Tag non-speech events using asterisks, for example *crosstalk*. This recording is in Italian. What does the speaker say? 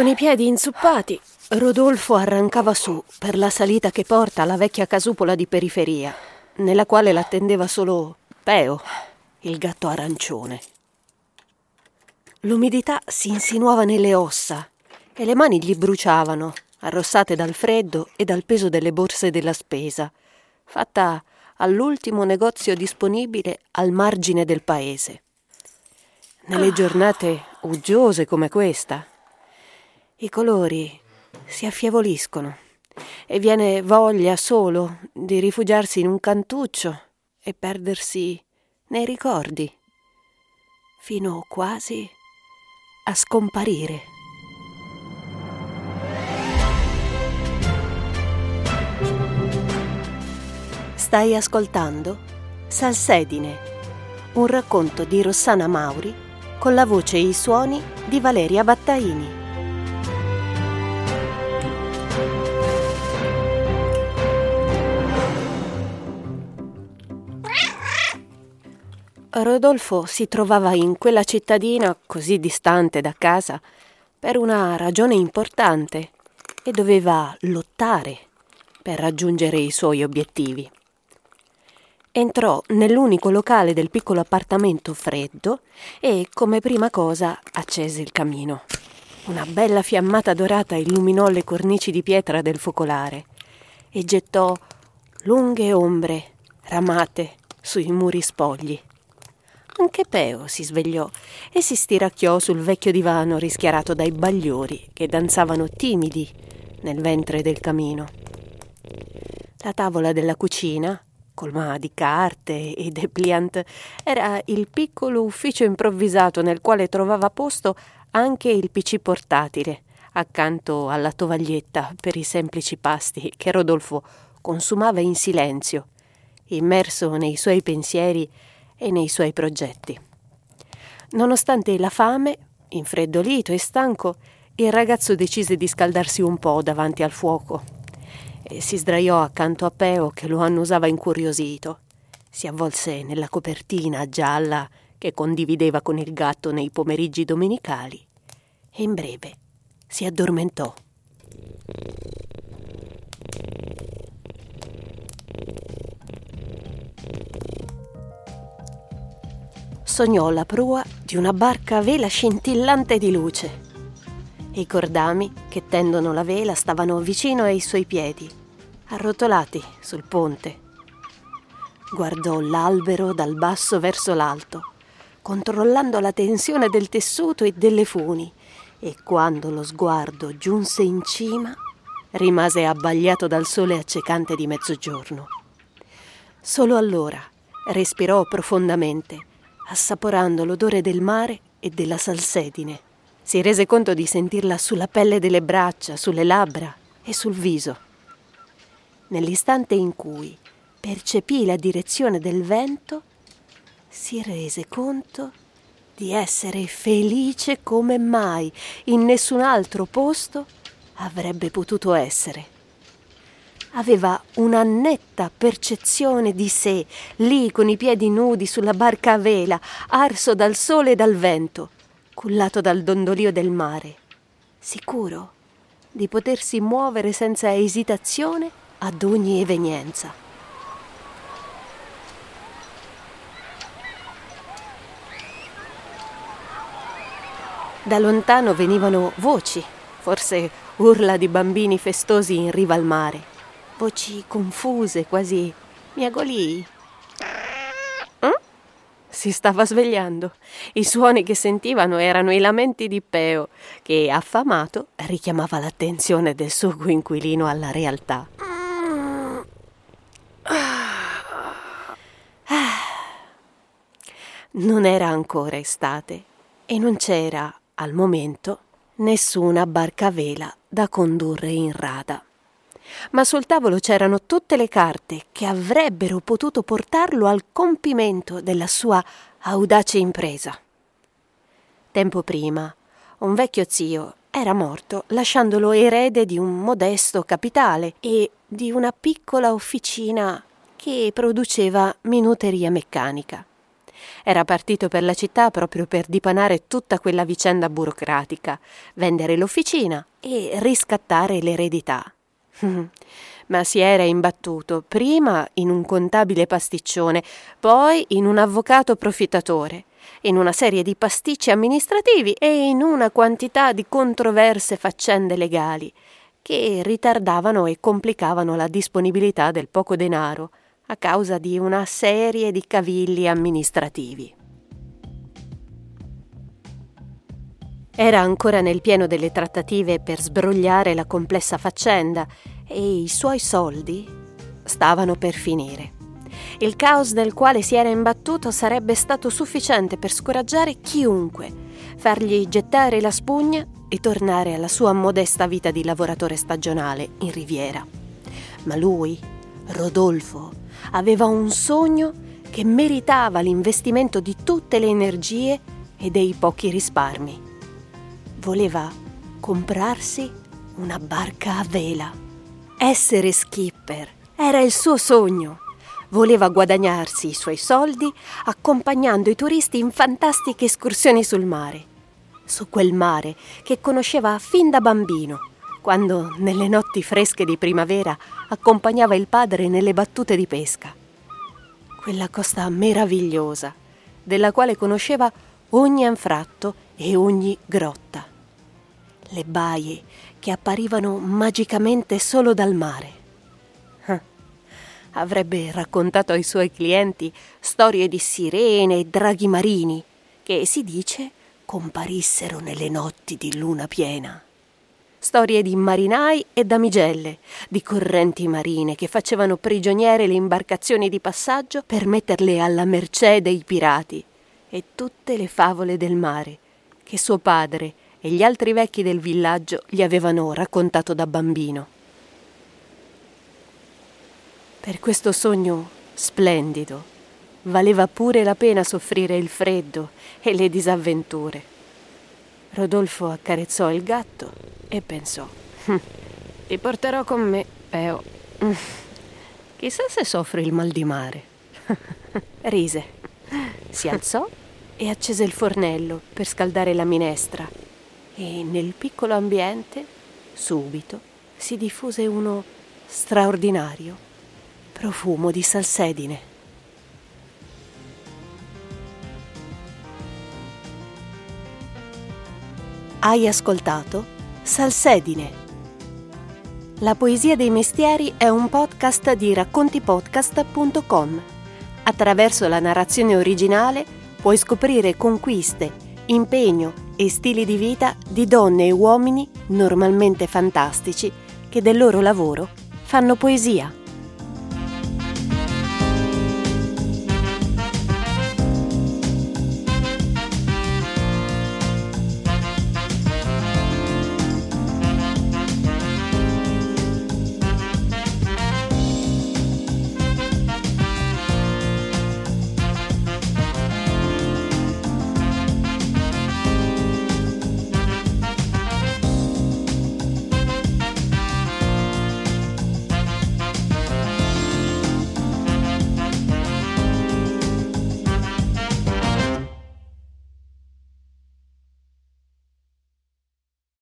Con i piedi inzuppati, Rodolfo arrancava su per la salita che porta alla vecchia casupola di periferia, nella quale l'attendeva solo Peo, il gatto arancione. L'umidità si insinuava nelle ossa e le mani gli bruciavano, arrossate dal freddo e dal peso delle borse della spesa, fatta all'ultimo negozio disponibile al margine del paese. Nelle giornate uggiose come questa, i colori si affievoliscono e viene voglia solo di rifugiarsi in un cantuccio e perdersi nei ricordi, fino quasi a scomparire. Stai ascoltando Salsedine, un racconto di Rossana Mauri con la voce e i suoni di Valeria Battaini. Rodolfo si trovava in quella cittadina così distante da casa per una ragione importante e doveva lottare per raggiungere i suoi obiettivi. Entrò nell'unico locale del piccolo appartamento freddo e, come prima cosa, accese il camino. Una bella fiammata dorata illuminò le cornici di pietra del focolare e gettò lunghe ombre ramate sui muri spogli. Anche Peo si svegliò e si stiracchiò sul vecchio divano rischiarato dai bagliori che danzavano timidi nel ventre del camino. La tavola della cucina, colma di carte e depliant, era il piccolo ufficio improvvisato nel quale trovava posto anche il PC portatile, accanto alla tovaglietta per i semplici pasti che Rodolfo consumava in silenzio, immerso nei suoi pensieri e nei suoi progetti. Nonostante la fame, infreddolito e stanco, il ragazzo decise di scaldarsi un po' davanti al fuoco e si sdraiò accanto a Peo che lo annusava incuriosito. Si avvolse nella copertina gialla che condivideva con il gatto nei pomeriggi domenicali e in breve si addormentò. Sognò la prua di una barca a vela scintillante di luce. I cordami che tendono la vela stavano vicino ai suoi piedi, arrotolati sul ponte. Guardò l'albero dal basso verso l'alto, controllando la tensione del tessuto e delle funi, e quando lo sguardo giunse in cima, rimase abbagliato dal sole accecante di mezzogiorno. Solo allora respirò profondamente assaporando l'odore del mare e della salsedine. Si rese conto di sentirla sulla pelle delle braccia, sulle labbra e sul viso. Nell'istante in cui percepì la direzione del vento, si rese conto di essere felice come mai in nessun altro posto avrebbe potuto essere aveva una netta percezione di sé, lì con i piedi nudi sulla barca a vela, arso dal sole e dal vento, cullato dal dondolio del mare, sicuro di potersi muovere senza esitazione ad ogni evenienza. Da lontano venivano voci, forse urla di bambini festosi in riva al mare voci confuse, quasi miagolii. Eh? Si stava svegliando. I suoni che sentivano erano i lamenti di Peo, che, affamato, richiamava l'attenzione del suo coinquilino alla realtà. Non era ancora estate e non c'era, al momento, nessuna barca a vela da condurre in rada ma sul tavolo c'erano tutte le carte che avrebbero potuto portarlo al compimento della sua audace impresa. Tempo prima, un vecchio zio era morto lasciandolo erede di un modesto capitale e di una piccola officina che produceva minuteria meccanica. Era partito per la città proprio per dipanare tutta quella vicenda burocratica, vendere l'officina e riscattare l'eredità. Ma si era imbattuto prima in un contabile pasticcione, poi in un avvocato profittatore, in una serie di pasticci amministrativi e in una quantità di controverse faccende legali che ritardavano e complicavano la disponibilità del poco denaro a causa di una serie di cavilli amministrativi. Era ancora nel pieno delle trattative per sbrogliare la complessa faccenda e i suoi soldi stavano per finire. Il caos nel quale si era imbattuto sarebbe stato sufficiente per scoraggiare chiunque, fargli gettare la spugna e tornare alla sua modesta vita di lavoratore stagionale in Riviera. Ma lui, Rodolfo, aveva un sogno che meritava l'investimento di tutte le energie e dei pochi risparmi. Voleva comprarsi una barca a vela. Essere skipper era il suo sogno. Voleva guadagnarsi i suoi soldi accompagnando i turisti in fantastiche escursioni sul mare. Su quel mare che conosceva fin da bambino, quando nelle notti fresche di primavera accompagnava il padre nelle battute di pesca. Quella costa meravigliosa, della quale conosceva ogni anfratto e ogni grotta. Le baie che apparivano magicamente solo dal mare. Avrebbe raccontato ai suoi clienti storie di sirene e draghi marini che, si dice, comparissero nelle notti di luna piena storie di marinai e damigelle, di correnti marine che facevano prigioniere le imbarcazioni di passaggio per metterle alla mercé dei pirati, e tutte le favole del mare che suo padre e gli altri vecchi del villaggio gli avevano raccontato da bambino. Per questo sogno splendido valeva pure la pena soffrire il freddo e le disavventure. Rodolfo accarezzò il gatto e pensò, hm, ti porterò con me, Peo. *laughs* Chissà se soffre il mal di mare. *laughs* Rise, si alzò e accese il fornello per scaldare la minestra e nel piccolo ambiente, subito, si diffuse uno straordinario profumo di salsedine. Hai ascoltato Salsedine. La poesia dei mestieri è un podcast di raccontipodcast.com. Attraverso la narrazione originale puoi scoprire conquiste, impegno e stili di vita di donne e uomini normalmente fantastici che del loro lavoro fanno poesia.